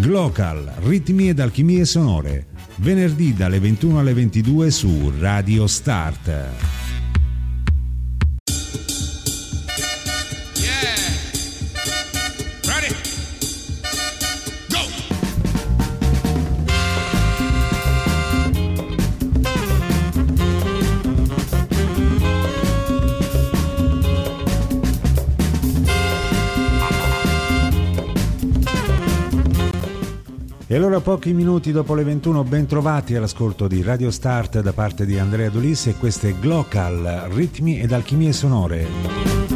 Glocal, ritmi ed alchimie sonore. Venerdì dalle 21 alle 22 su Radio Start. E allora pochi minuti dopo le 21 ben trovati all'ascolto di Radio Start da parte di Andrea Dolis e queste Glocal, ritmi ed alchimie sonore.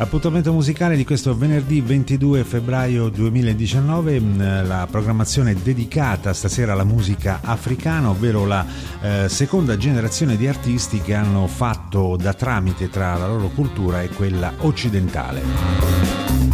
Appuntamento musicale di questo venerdì 22 febbraio 2019, mm, la programmazione dedicata stasera alla musica africana, ovvero la eh, seconda generazione di artisti che hanno fatto da tramite tra la loro cultura e quella occidentale.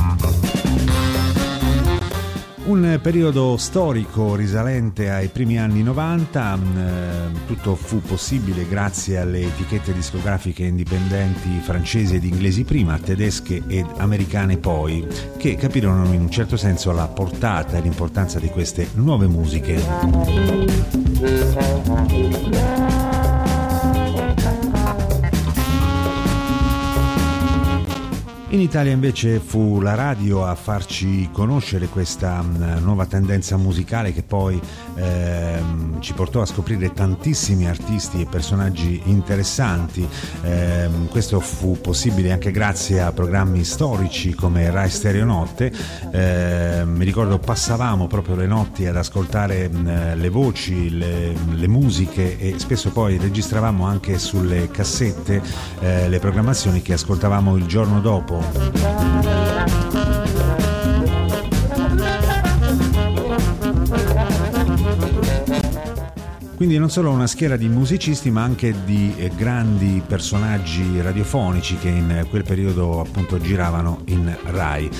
Un periodo storico risalente ai primi anni 90, mm, eh, tutto fu possibile grazie alle etichette discografiche indipendenti francesi ed inglesi prima, tedesche ed americane poi, che capirono in un certo senso la portata e l'importanza di queste nuove musiche. In Italia invece fu la radio a farci conoscere questa mm, nuova tendenza musicale che poi ehm, ci portò a scoprire tantissimi artisti e personaggi interessanti. Ehm, questo fu possibile anche grazie a programmi storici come Rai Stereo Notte. Ehm, mi ricordo passavamo proprio le notti ad ascoltare mh, mm, le voci, le, le, musiche e spesso poi registravamo anche sulle cassette eh, le programmazioni che ascoltavamo il giorno dopo quindi non solo una schiera di musicisti ma anche di eh, grandi personaggi radiofonici che in quel periodo appunto giravano in Rai.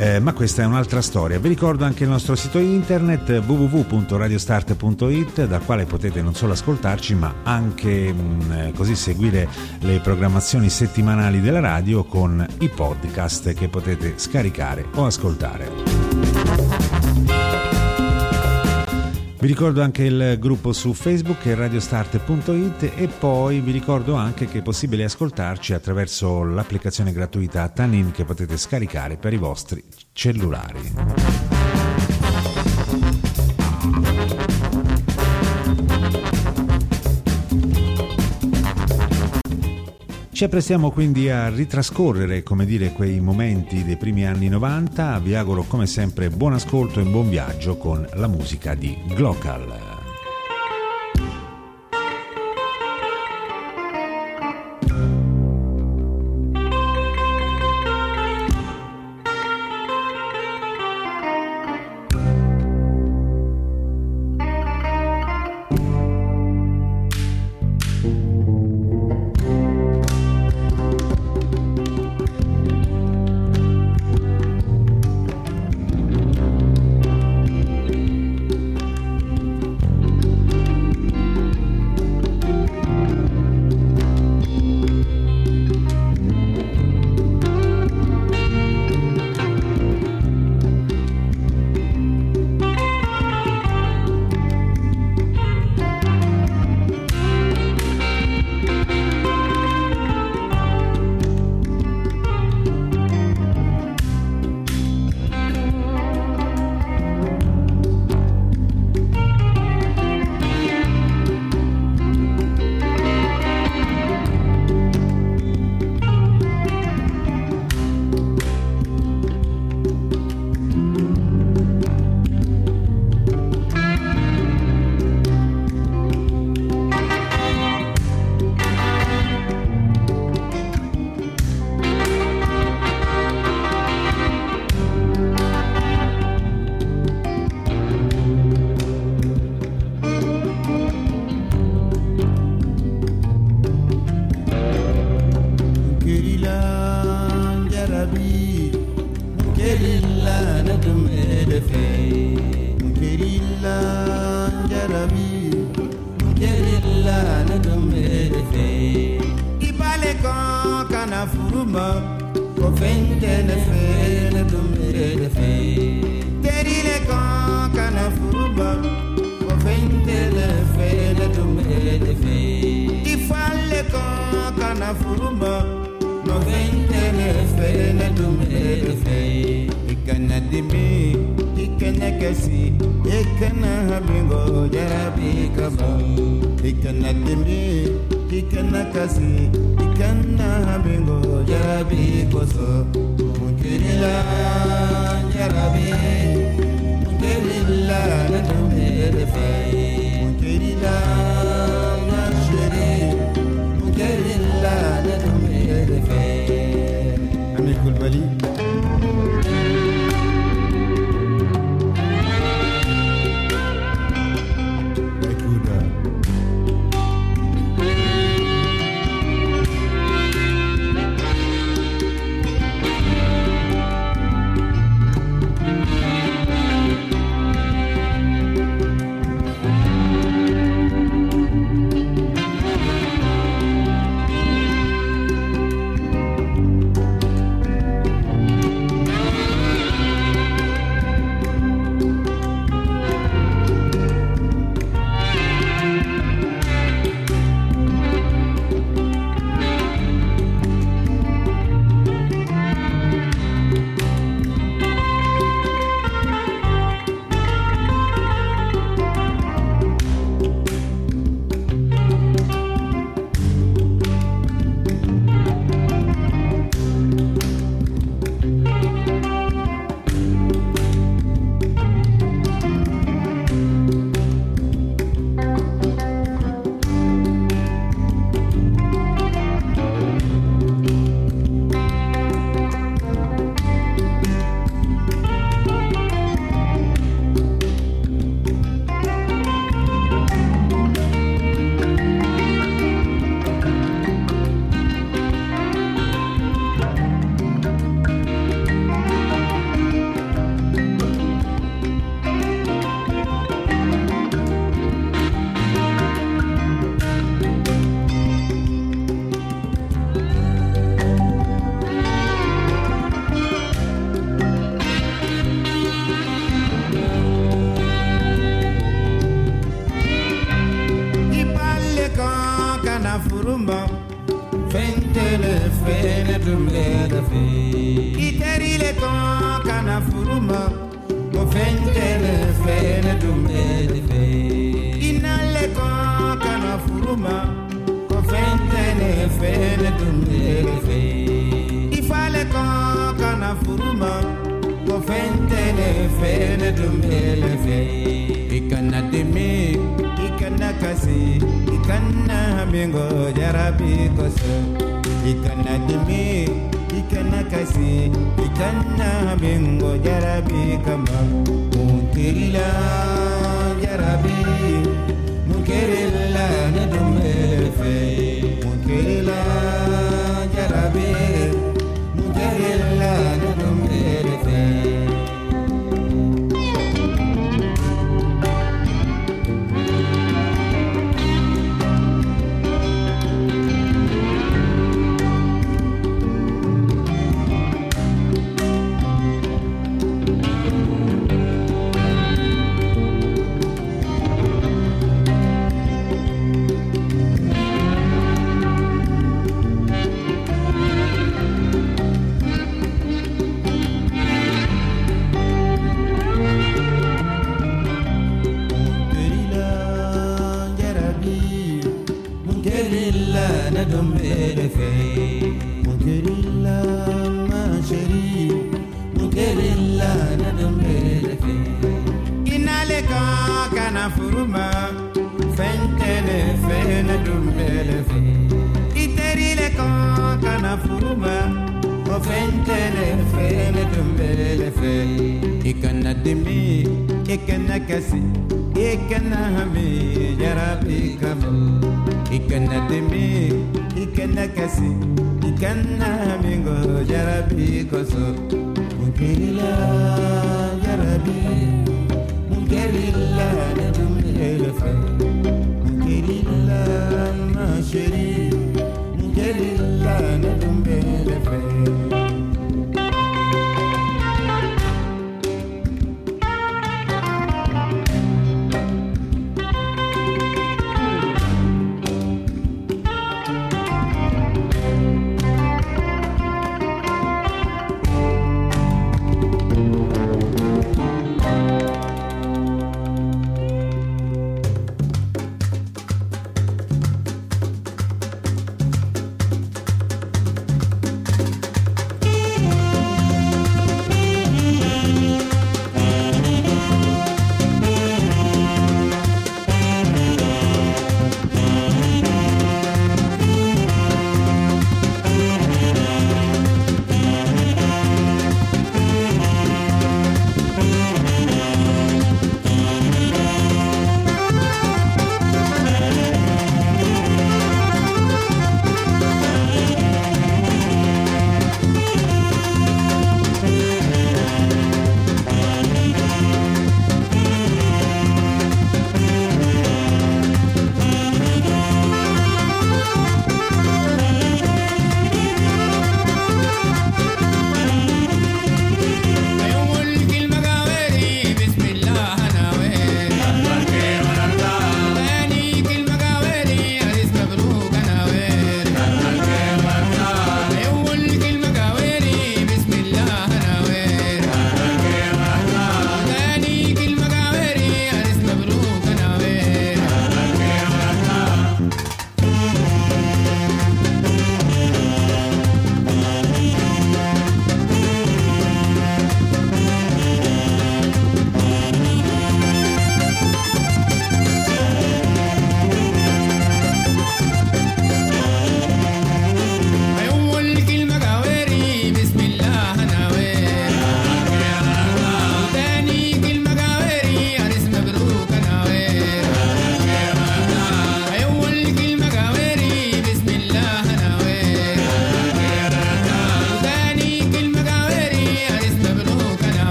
Eh, ma questa è un'altra storia. Vi ricordo anche il nostro sito internet www.radiostart.it dal quale potete non solo ascoltarci ma anche mh, mm, eh, così seguire le programmazioni settimanali della radio con i podcast che potete scaricare o ascoltare. Vi ricordo anche il gruppo su Facebook radiostart.it e poi vi ricordo anche che è possibile ascoltarci attraverso l'applicazione gratuita Tanin che potete scaricare per i vostri cellulari. Ci apprestiamo quindi a ritrascorrere, come dire, quei momenti dei primi anni 90. Vi auguro come sempre buon ascolto e buon viaggio con la musica di Glocal.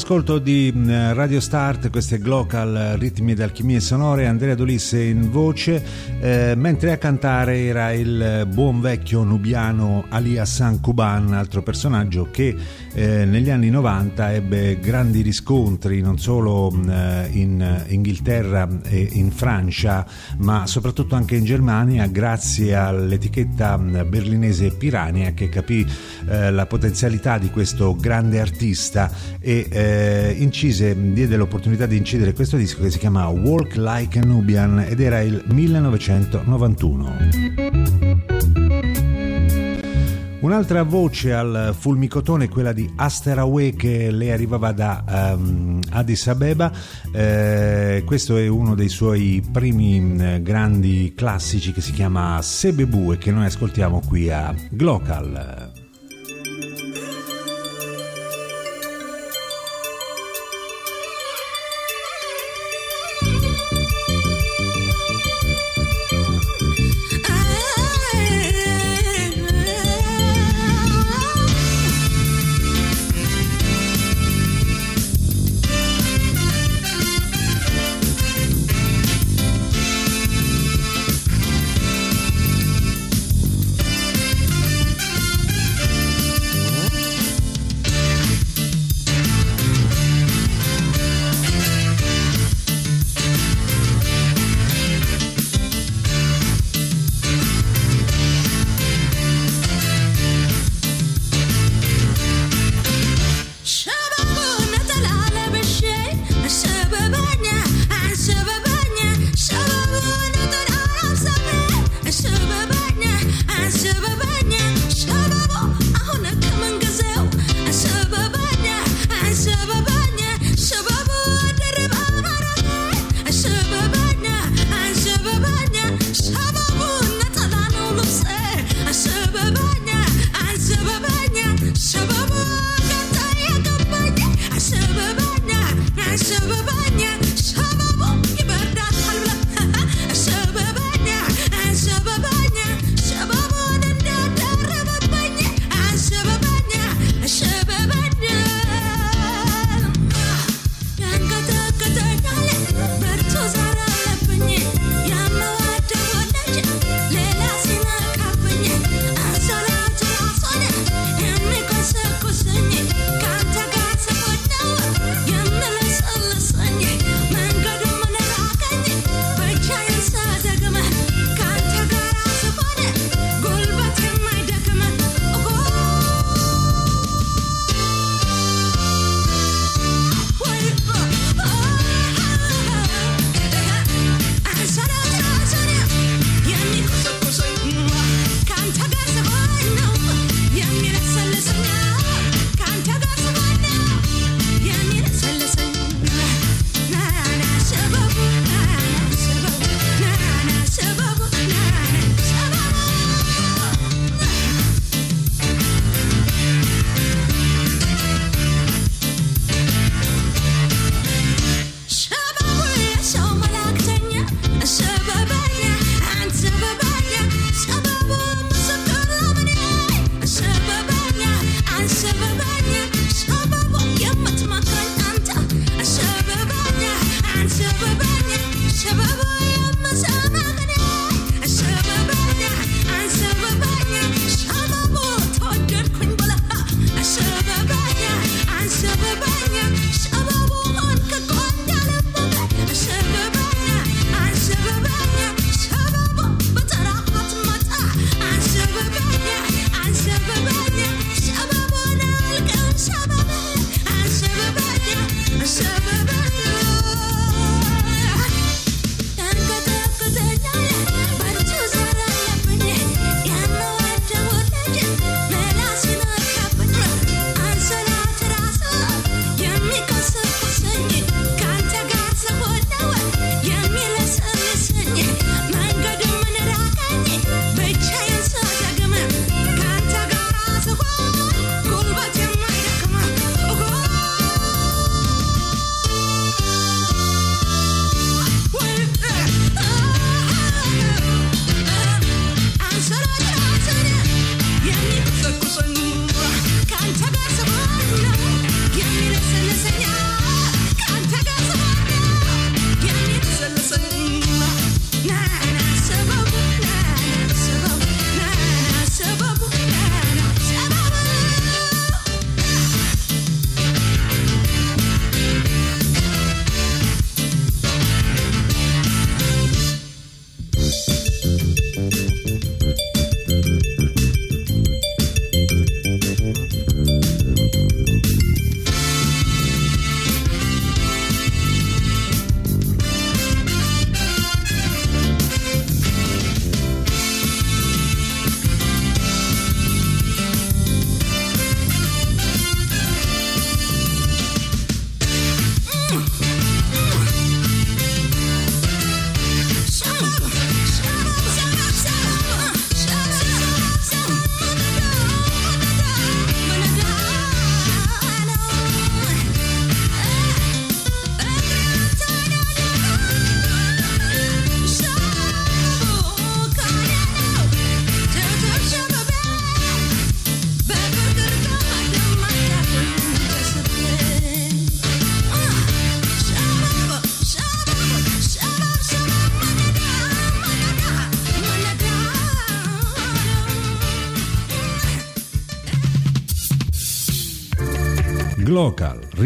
All'ascolto di mm, Radio Start, queste Glocal Ritmi ed Alchimie Sonore, Andrea Dolisse in voce, eh, mentre a cantare era il buon vecchio nubiano Ali Hassan Kuban, altro personaggio che eh, negli anni 90 ebbe grandi riscontri non solo mm, eh, in Inghilterra e in Francia, ma soprattutto anche in Germania, grazie all'etichetta mm, berlinese Piranha che capì eh, la potenzialità di questo grande artista e eh, incise, diede l'opportunità di incidere questo disco che si chiama Walk Like a Nubian ed era il 1991. Un'altra voce al fulmicotone quella di Asteraway che le arrivava da um, Addis Abeba, eh, questo è uno dei suoi primi grandi classici che si chiama Sebebu e che noi ascoltiamo qui a Glocal.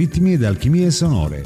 Ritmi ed alchimie sonore.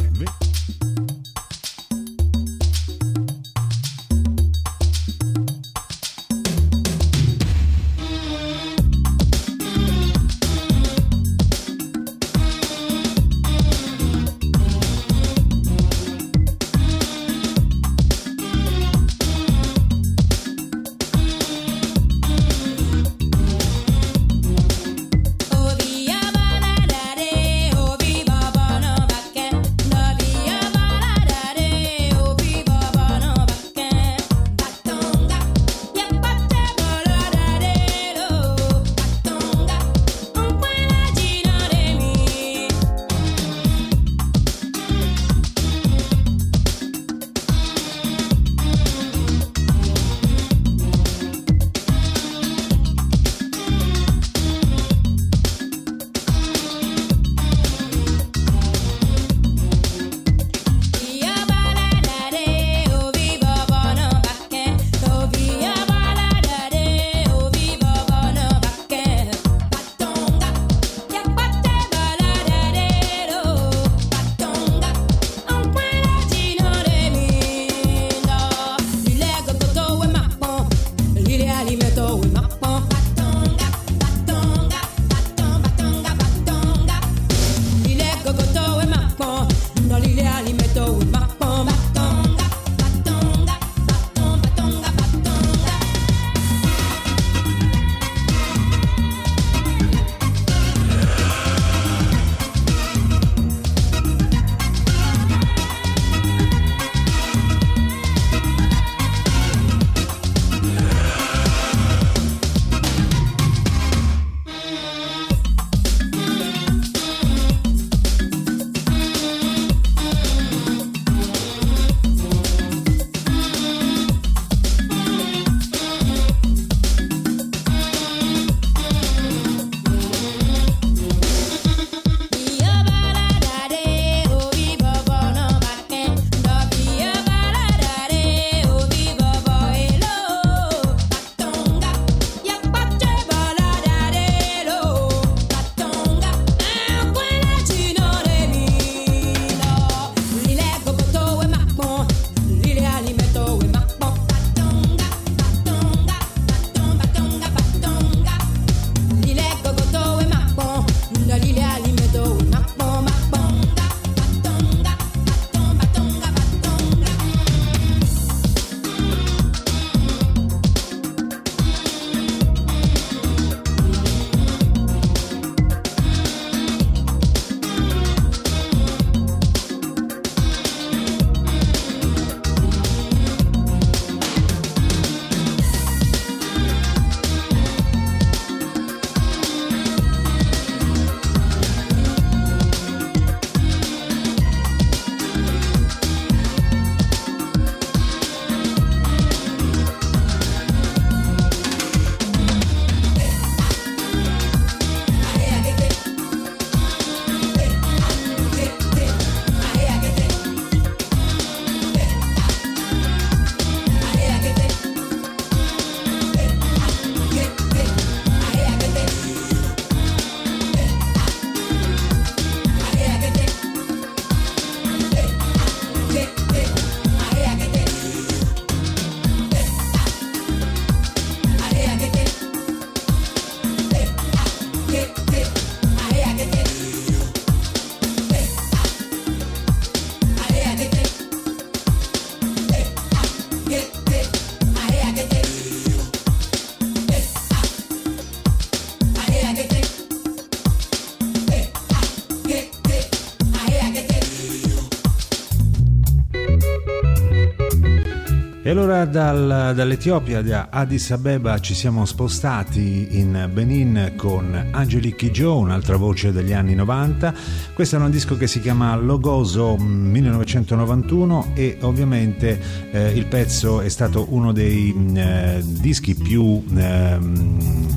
E allora dal, dall'Etiopia, da Addis Abeba, ci siamo spostati in Benin con Angelique Joe, un'altra voce degli anni 90. Questo è un disco che si chiama Logoso 1991 e ovviamente eh, il pezzo è stato uno dei eh, dischi più... Eh,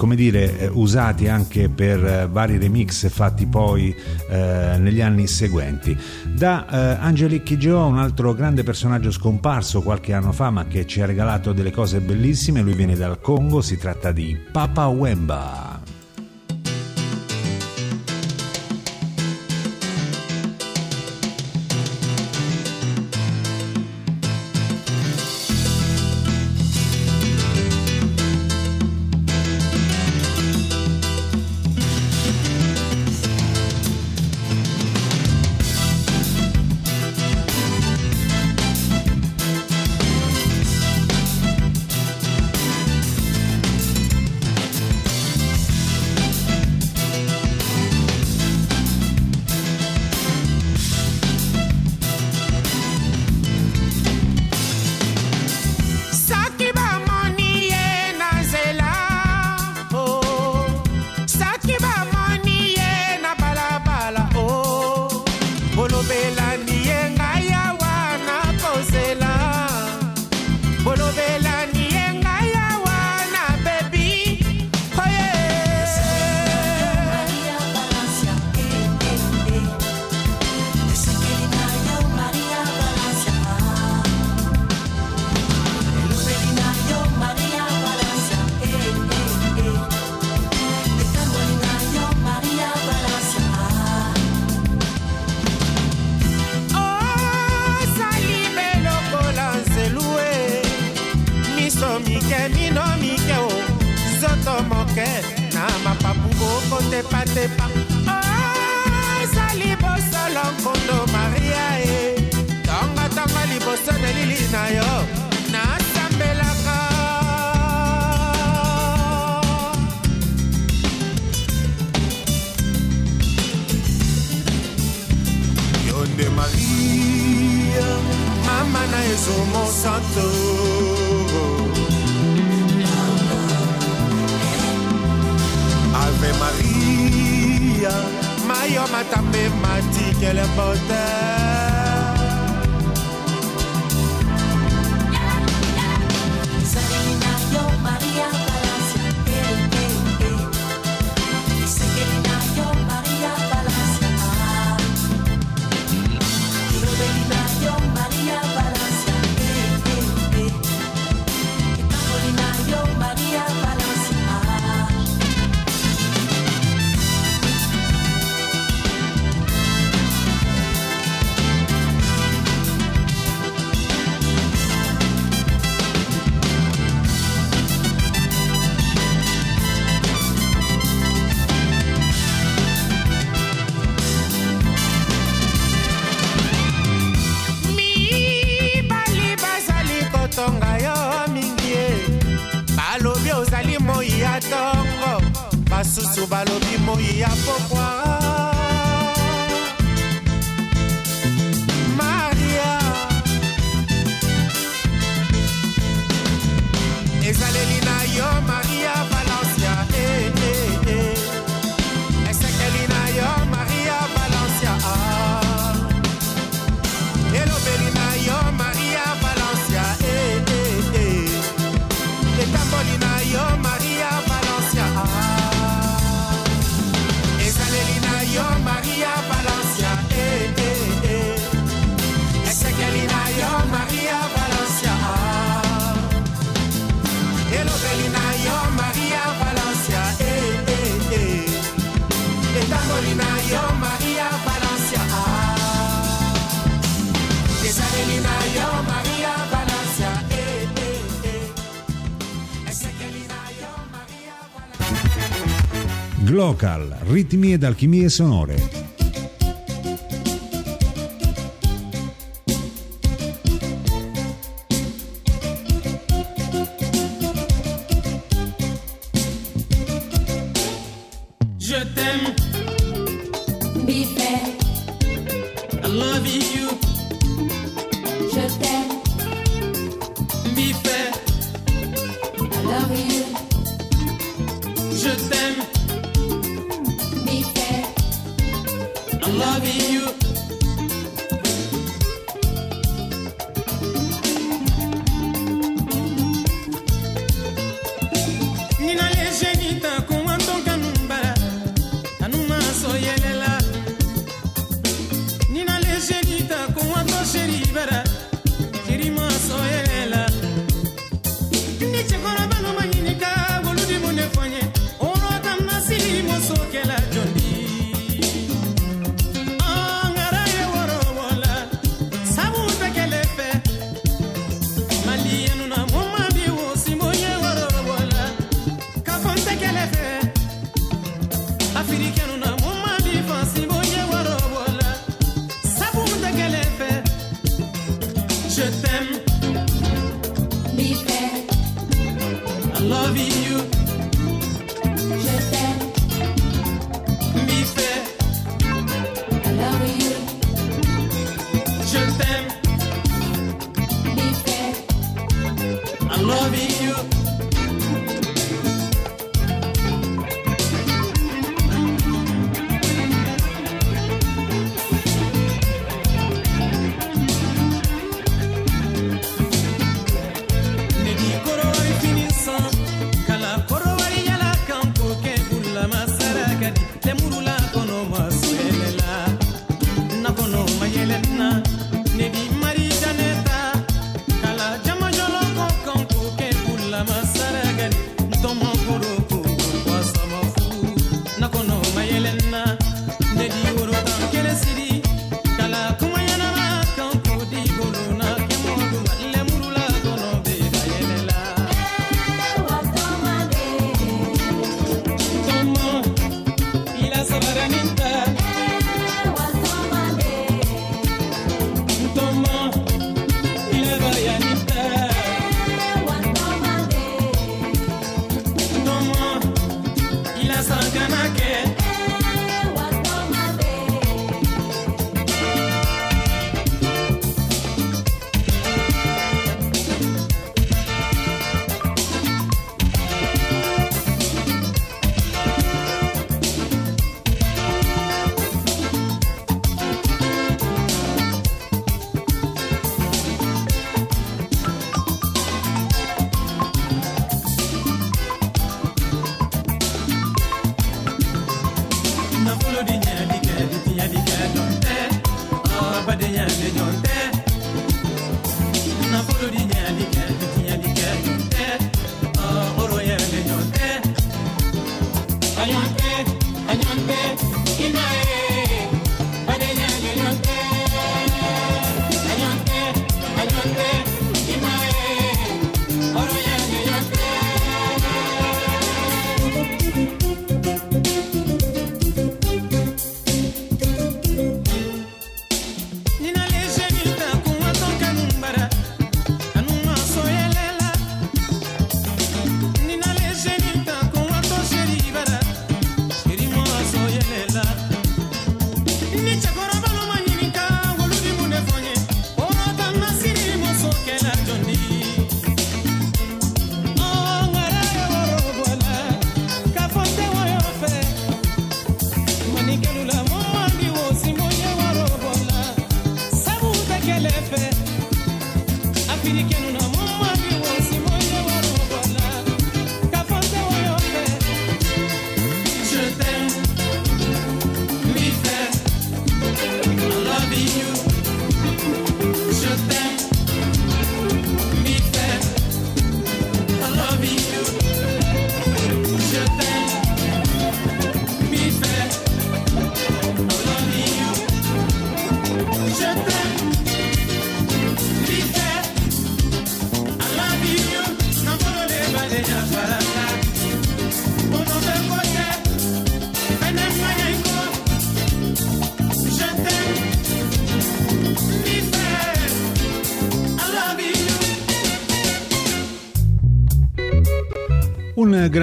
come dire, eh, usati anche per eh, vari remix fatti poi eh, negli anni seguenti. Da eh, Angelique Joe, un altro grande personaggio scomparso qualche anno fa ma che ci ha regalato delle cose bellissime, lui viene dal Congo, si tratta di Papa Wemba. Local, ritmi ed alchimie sonore. Je t'aime. Be. I love you.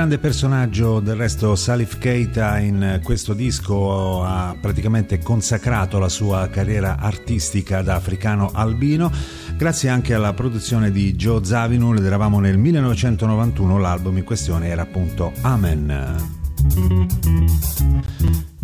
Grande personaggio, del resto Salif Keita in questo disco ha praticamente consacrato la sua carriera artistica da africano albino, grazie anche alla produzione di Joe Zawinul ed eravamo nel 1991, l'album in questione era appunto Amen.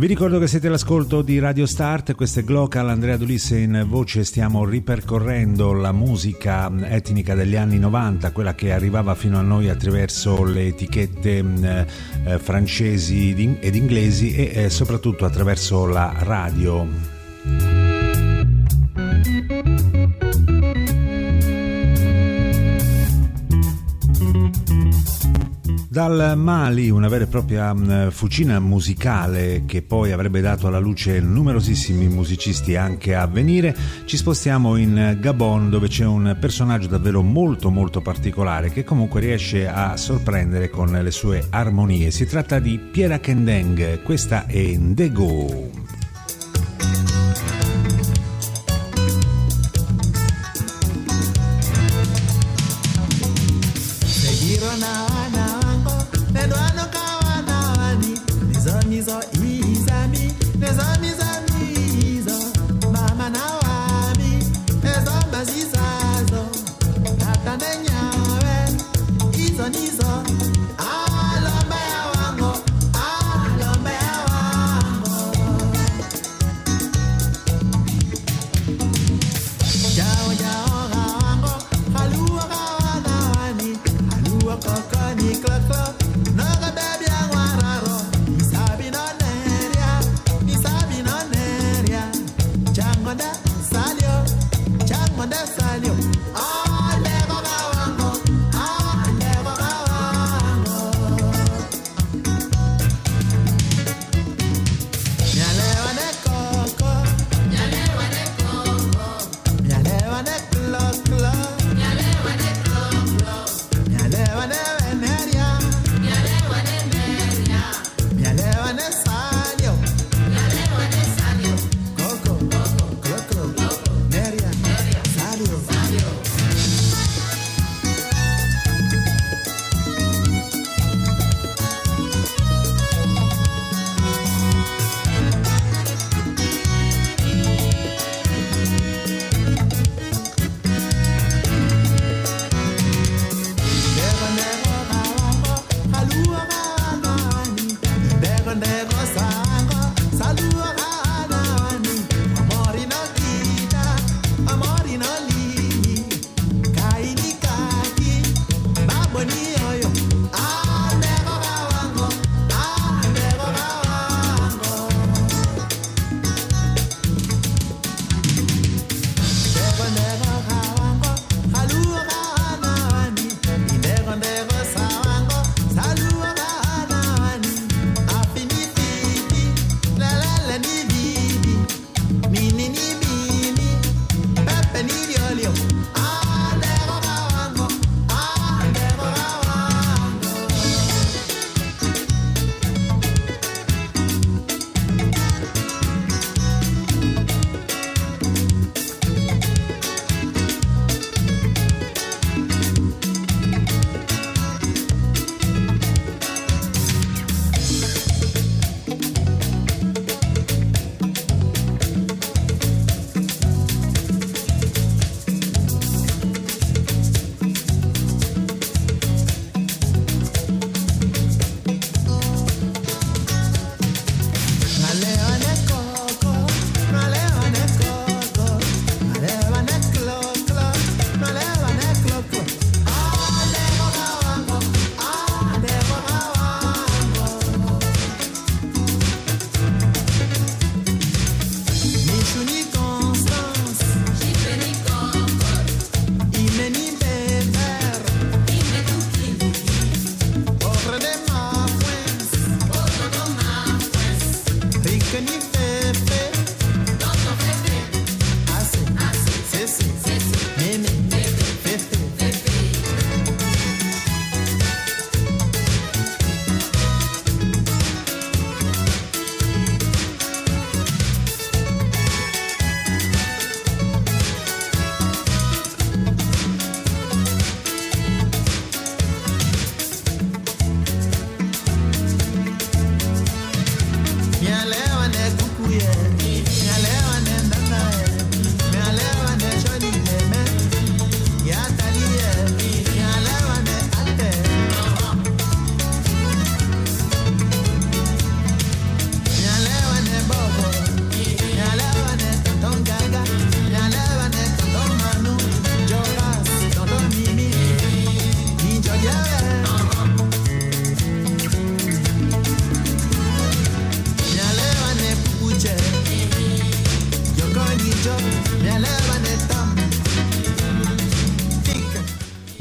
Vi ricordo che siete all'ascolto di Radio Start, questo è Glocal, Andrea Dulisse in voce, stiamo ripercorrendo la musica etnica degli anni 90, quella che arrivava fino a noi attraverso le etichette eh, francesi ed inglesi e eh, soprattutto attraverso la radio. Dal Mali, una vera e propria mm, fucina musicale che poi avrebbe dato alla luce numerosissimi musicisti anche a venire, ci spostiamo in Gabon dove c'è un personaggio davvero molto molto particolare che comunque riesce a sorprendere con le sue armonie. Si tratta di Piera Kendeng, questa è Ndego. izazo atana nyawe izo nizo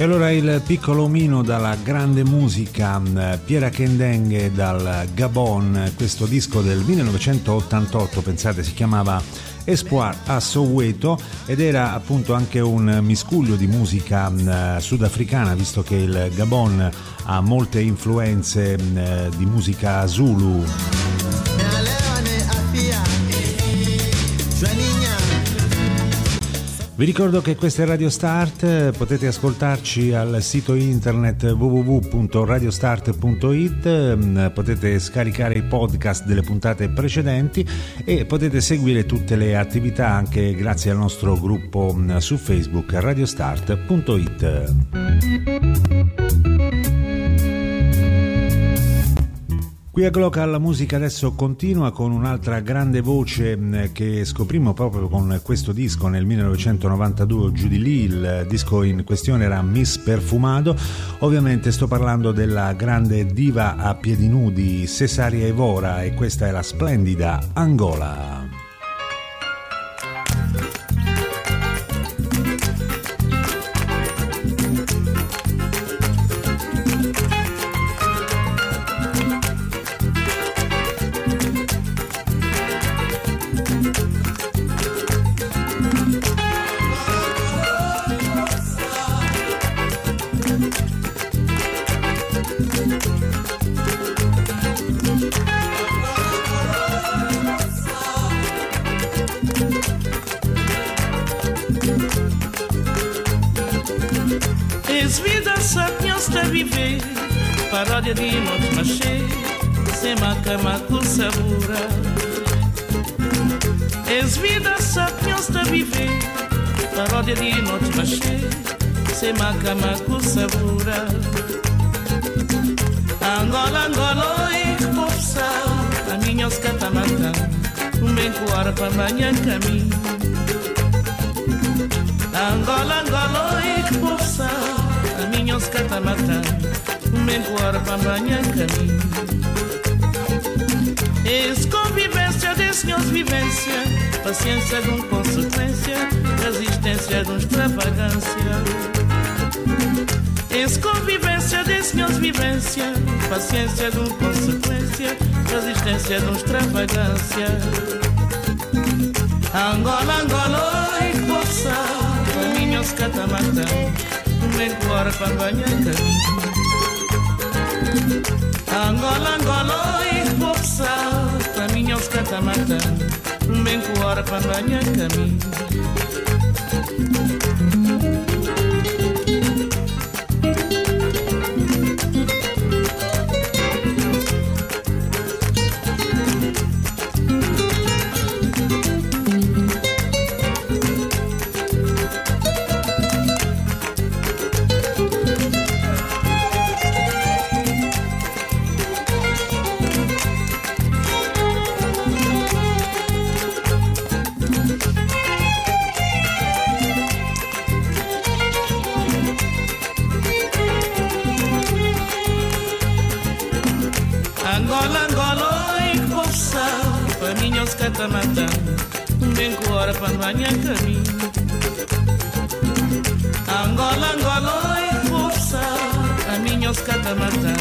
E allora il piccolo omino dalla grande musica, mm, Piera Kendeng dal Gabon, questo disco del 1988, pensate, si chiamava Espoir a Soweto ed era appunto anche un miscuglio di musica mm, sudafricana, visto che il Gabon ha molte influenze mm, di musica zulu. Vi ricordo che questa è Radio Start, potete ascoltarci al sito internet www.radiostart.it, mm, potete scaricare i podcast delle puntate precedenti e potete seguire tutte le attività anche grazie al nostro gruppo mm, su Facebook radiostart.it. Qui a Glocal la musica adesso continua con un'altra grande voce mm, che scoprimmo proprio con questo disco nel 1992 giù di lì, il disco in questione era Miss Perfumado, ovviamente sto parlando della grande diva a piedi nudi Cesaria Evora e questa è la splendida Angola. makusabura Es vida sa piasta vive Paródia de noite machê Se maca sabura Angola, Angola, e popsa A minha os O Um bem coar para manhã caminho. Angola, Angola, e popsa A minha os O Um bem coar para manhã caminho. Eis convivência de senhores vivência. Paciência de um consequência. Resistência de um extravagância. Eis convivência de senhores vivência. Paciência de um consequência. Resistência de um extravagância. Angola, Angola, oi, poça Caminhos catamata. Menguar banhanha caminho Angola, Angola, samata mbenkuwara pambanyakami mata mata Bem com hora para banha caminho. Angola, Angola e força. A minha oscata mata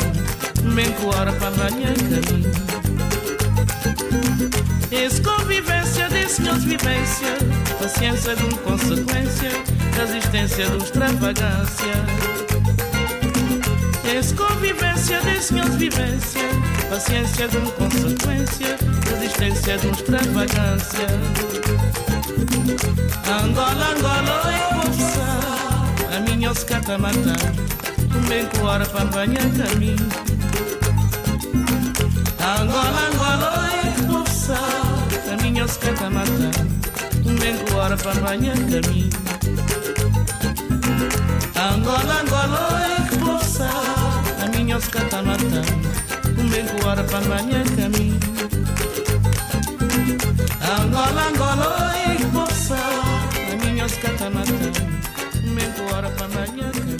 Bem com hora para banha caminho. Esse convivência, desse meus vivência Paciência de um consequência resistência de um extravagância. Esse convivência, desse meus vivência Paciência de um consequência resistência de uma extravagância. Angola, Angola, é eu vou. A minha oscata matar. Também com hora para banhar caminho. Angola, Angola, é eu vou. A minha oscata matar. Também com hora para banhar caminho. Angola, Angola, é eu vou. A minha oscata matar. Também com hora para banhar caminho. Angola, Angola, é que possa A minha os catamata O mengo ora para banhar caminho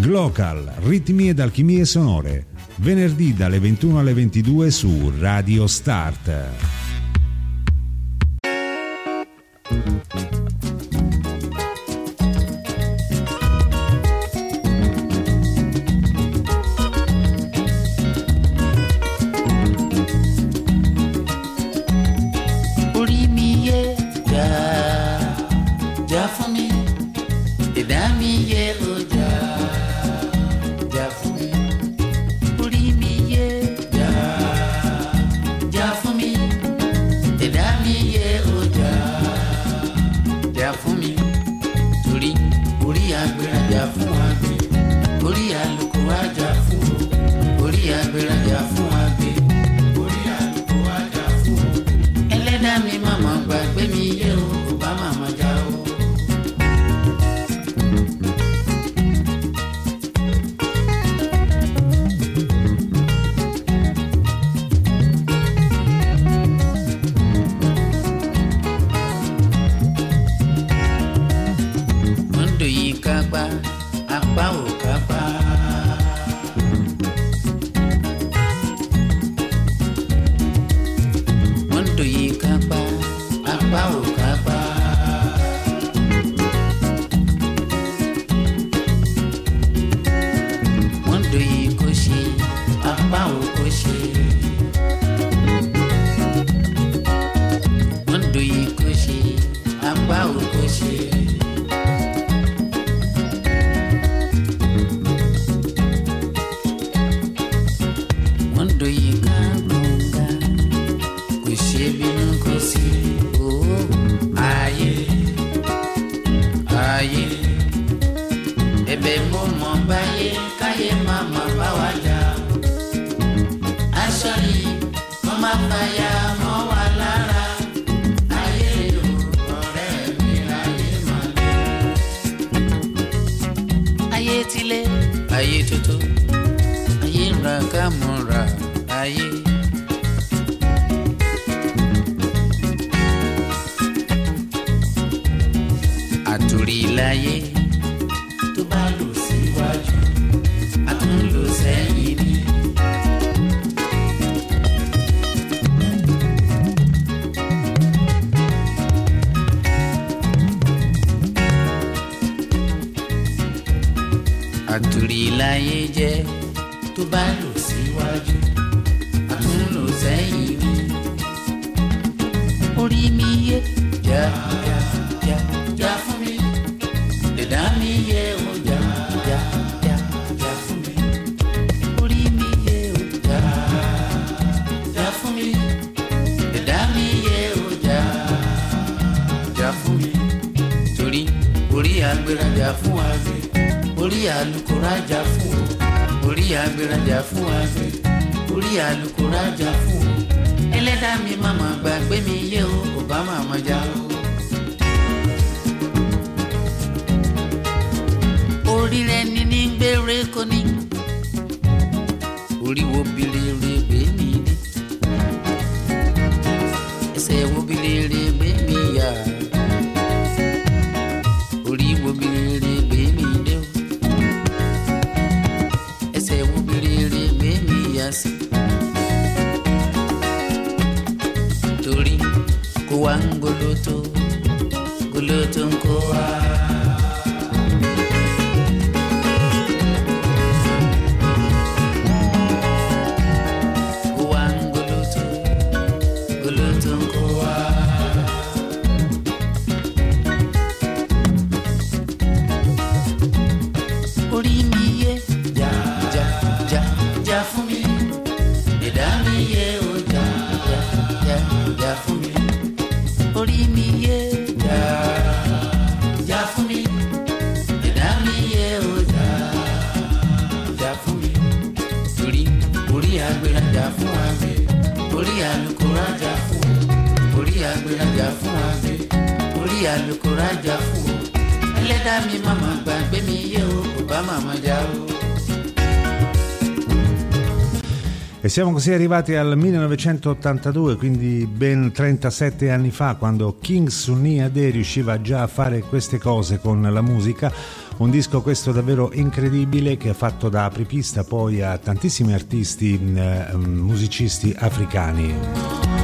Glocal, ritmi ed alchimie sonore venerdì dalle 21 alle 22 su Radio Start. coar. siamo così arrivati al 1982, quindi ben 37 anni fa, quando King Sunni Ade riusciva già a fare queste cose con la musica. Un disco questo davvero incredibile che ha fatto da apripista poi a tantissimi artisti, eh, musicisti africani.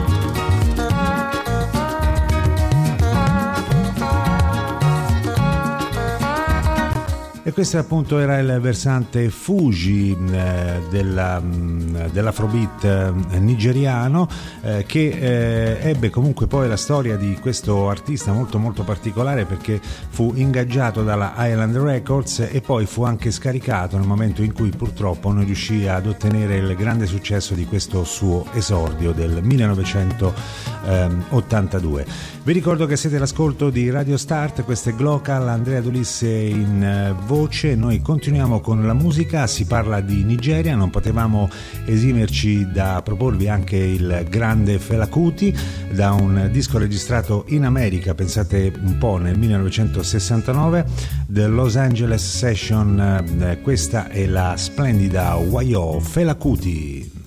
E questo appunto era il versante Fuji della, dell'afrobeat nigeriano eh, che eh, ebbe comunque poi la storia di questo artista molto molto particolare perché fu ingaggiato dalla Island Records e poi fu anche scaricato nel momento in cui purtroppo non riuscì ad ottenere il grande successo di questo suo esordio del 1982. Vi ricordo che siete all'ascolto di Radio Start, questo è Glocal, Andrea Dulisse in eh, voce, noi continuiamo con la musica, si parla di Nigeria, non potevamo esimerci da proporvi anche il grande Felacuti da un disco registrato in America, pensate un po' nel 1969, The Los Angeles Session, eh, questa è la splendida Wayo Felacuti.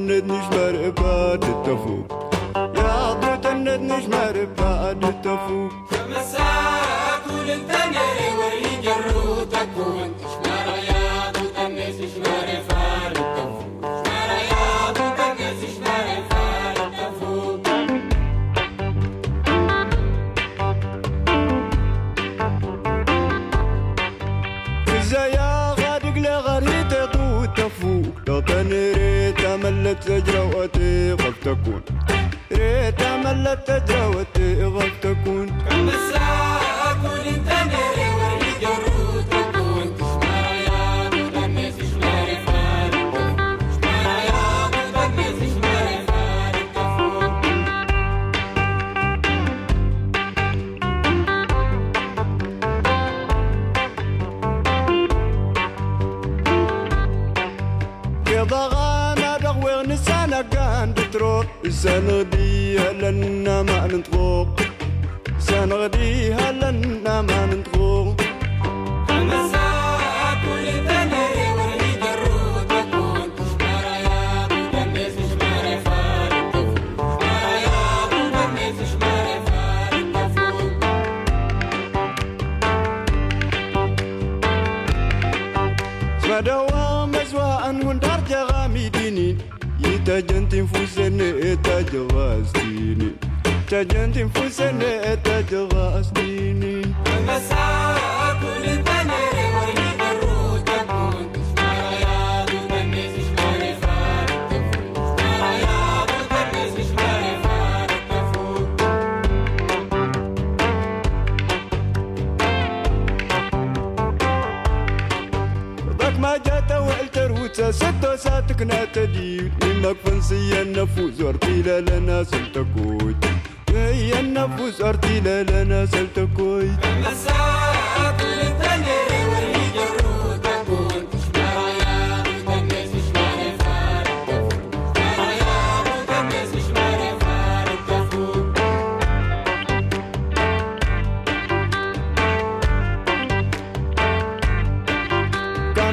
redet nicht mehr.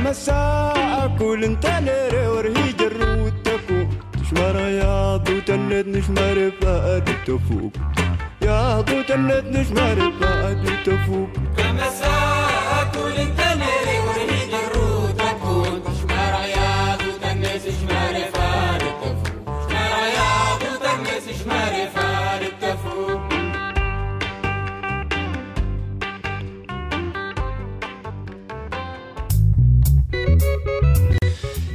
هسا أكل انت نري ورهي الرود تفوق. تشمر يا وتند تند تفوق. نشمر بقد تفوق. يا أكل تند نشمر بقد تفوق.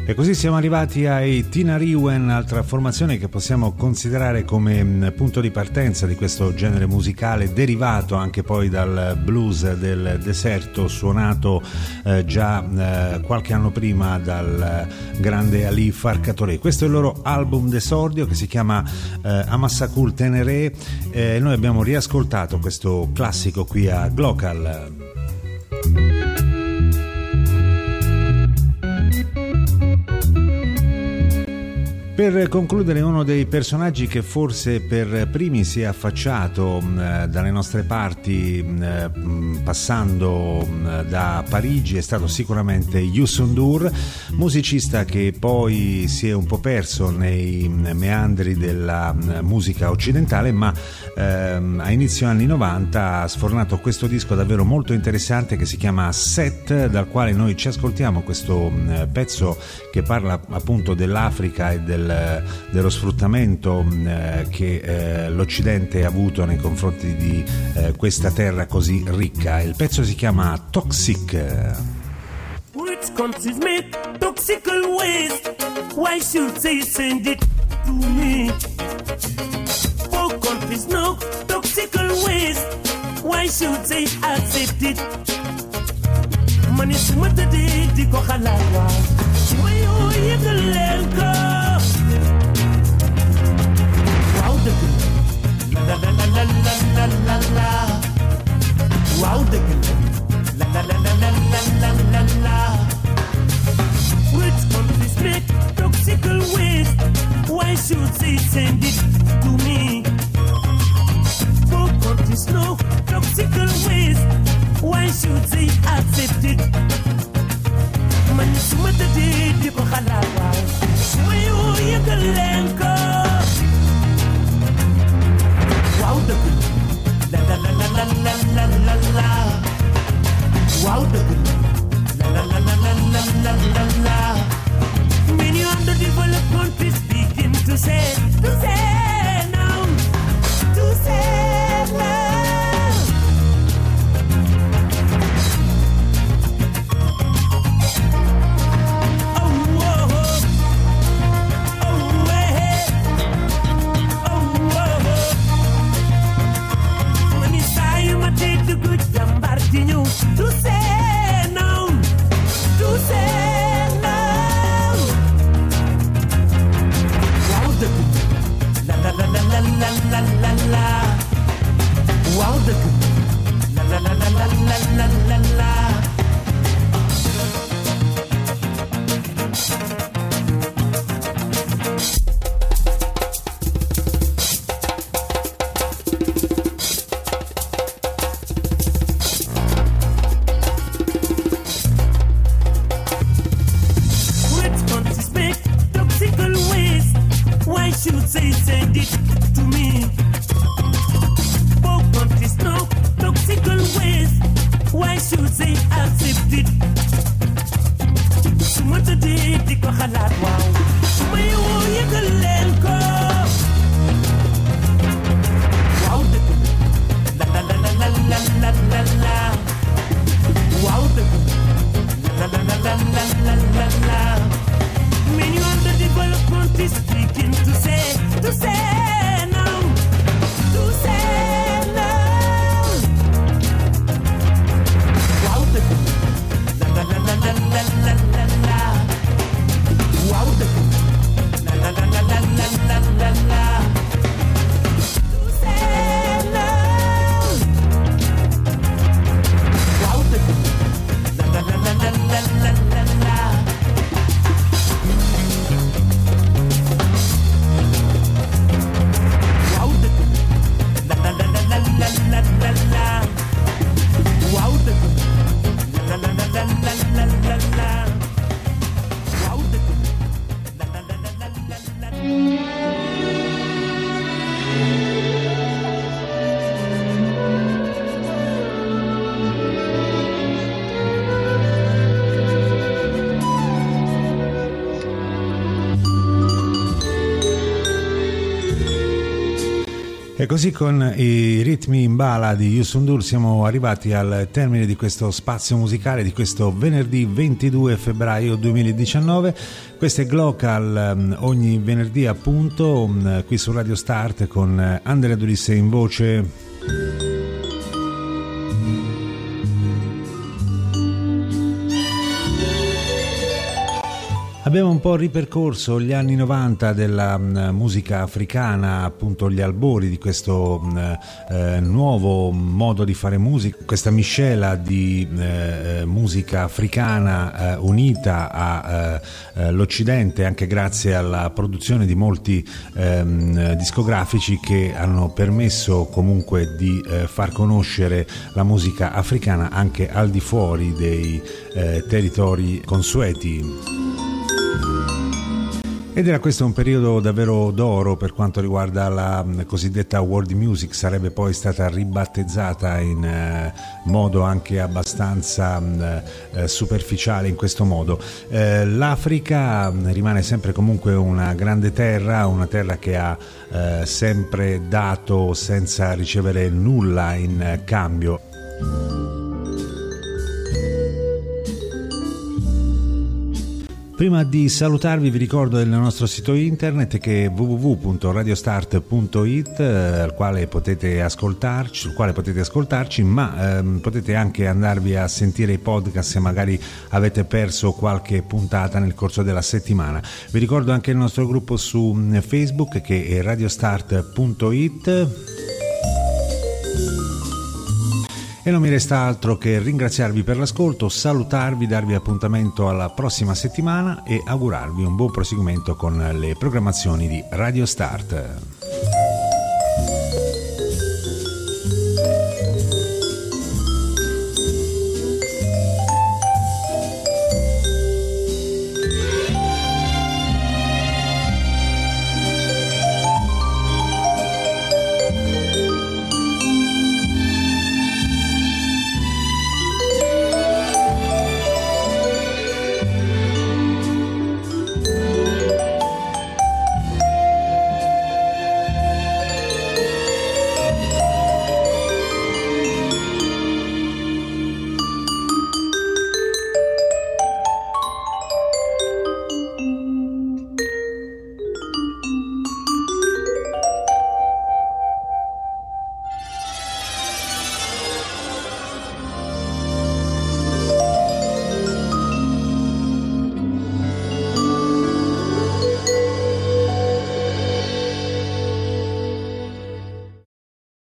E così siamo arrivati ai Tina Riwen, altra formazione che possiamo considerare come mh, punto di partenza di questo genere musicale, derivato anche poi dal blues del deserto, suonato eh, già eh, qualche anno prima dal grande Ali Farcatore. Questo è il loro album d'esordio che si chiama eh, Amassakul Tenere. Eh, noi abbiamo riascoltato questo classico qui a Glocal. Per concludere, uno dei personaggi che forse per primi si è affacciato mh, dalle nostre parti, mh, mh, passando da Parigi, è stato sicuramente Youssou N'Dour, musicista che poi si è un po' perso nei meandri della musica occidentale, ma ehm, a inizio anni 90 ha sfornato questo disco davvero molto interessante che si chiama Set, dal quale noi ci ascoltiamo questo pezzo che parla appunto dell'Africa e del dello sfruttamento eh, che eh, l'Occidente ha avuto nei confronti di eh, questa terra così ricca. Il pezzo si chiama Toxic. Rich countries make toxical waste. Why should they send it to me? Poor countries know toxical waste. Why should they accept it? Mani così con i ritmi in bala di Yusundur siamo arrivati al termine di questo spazio musicale di questo venerdì 22 febbraio 2019. Questo è Glocal ogni venerdì appunto um, qui su Radio Start con eh, Andrea Dulisse in voce. Po' ripercorso gli anni 90 della mh, musica africana, appunto gli albori di questo mh, eh, nuovo modo di fare musica, questa miscela di eh, musica africana eh, unita all'Occidente anche grazie alla produzione di molti ehm, discografici che hanno permesso comunque di eh, far conoscere la musica africana anche al di fuori dei eh, territori consueti. Ed era questo un periodo davvero d'oro per quanto riguarda la mh, cosiddetta world music, sarebbe poi stata ribattezzata in eh, modo anche abbastanza mh, eh, superficiale in questo modo. Eh, L'Africa mh, rimane sempre comunque una grande terra, una terra che ha sempre dato senza ricevere nulla in cambio. Prima di salutarvi vi ricordo del nostro sito internet che è www.radiostart.it eh, al quale potete ascoltarci, sul quale potete ascoltarci, ma ehm, potete anche andarvi a sentire i podcast se magari avete perso qualche puntata nel corso della settimana. Vi ricordo anche il nostro gruppo su mm, Facebook che è radiostart.it e non mi resta altro che ringraziarvi per l'ascolto, salutarvi, darvi appuntamento alla prossima settimana e augurarvi un buon proseguimento con le programmazioni di Radio Start.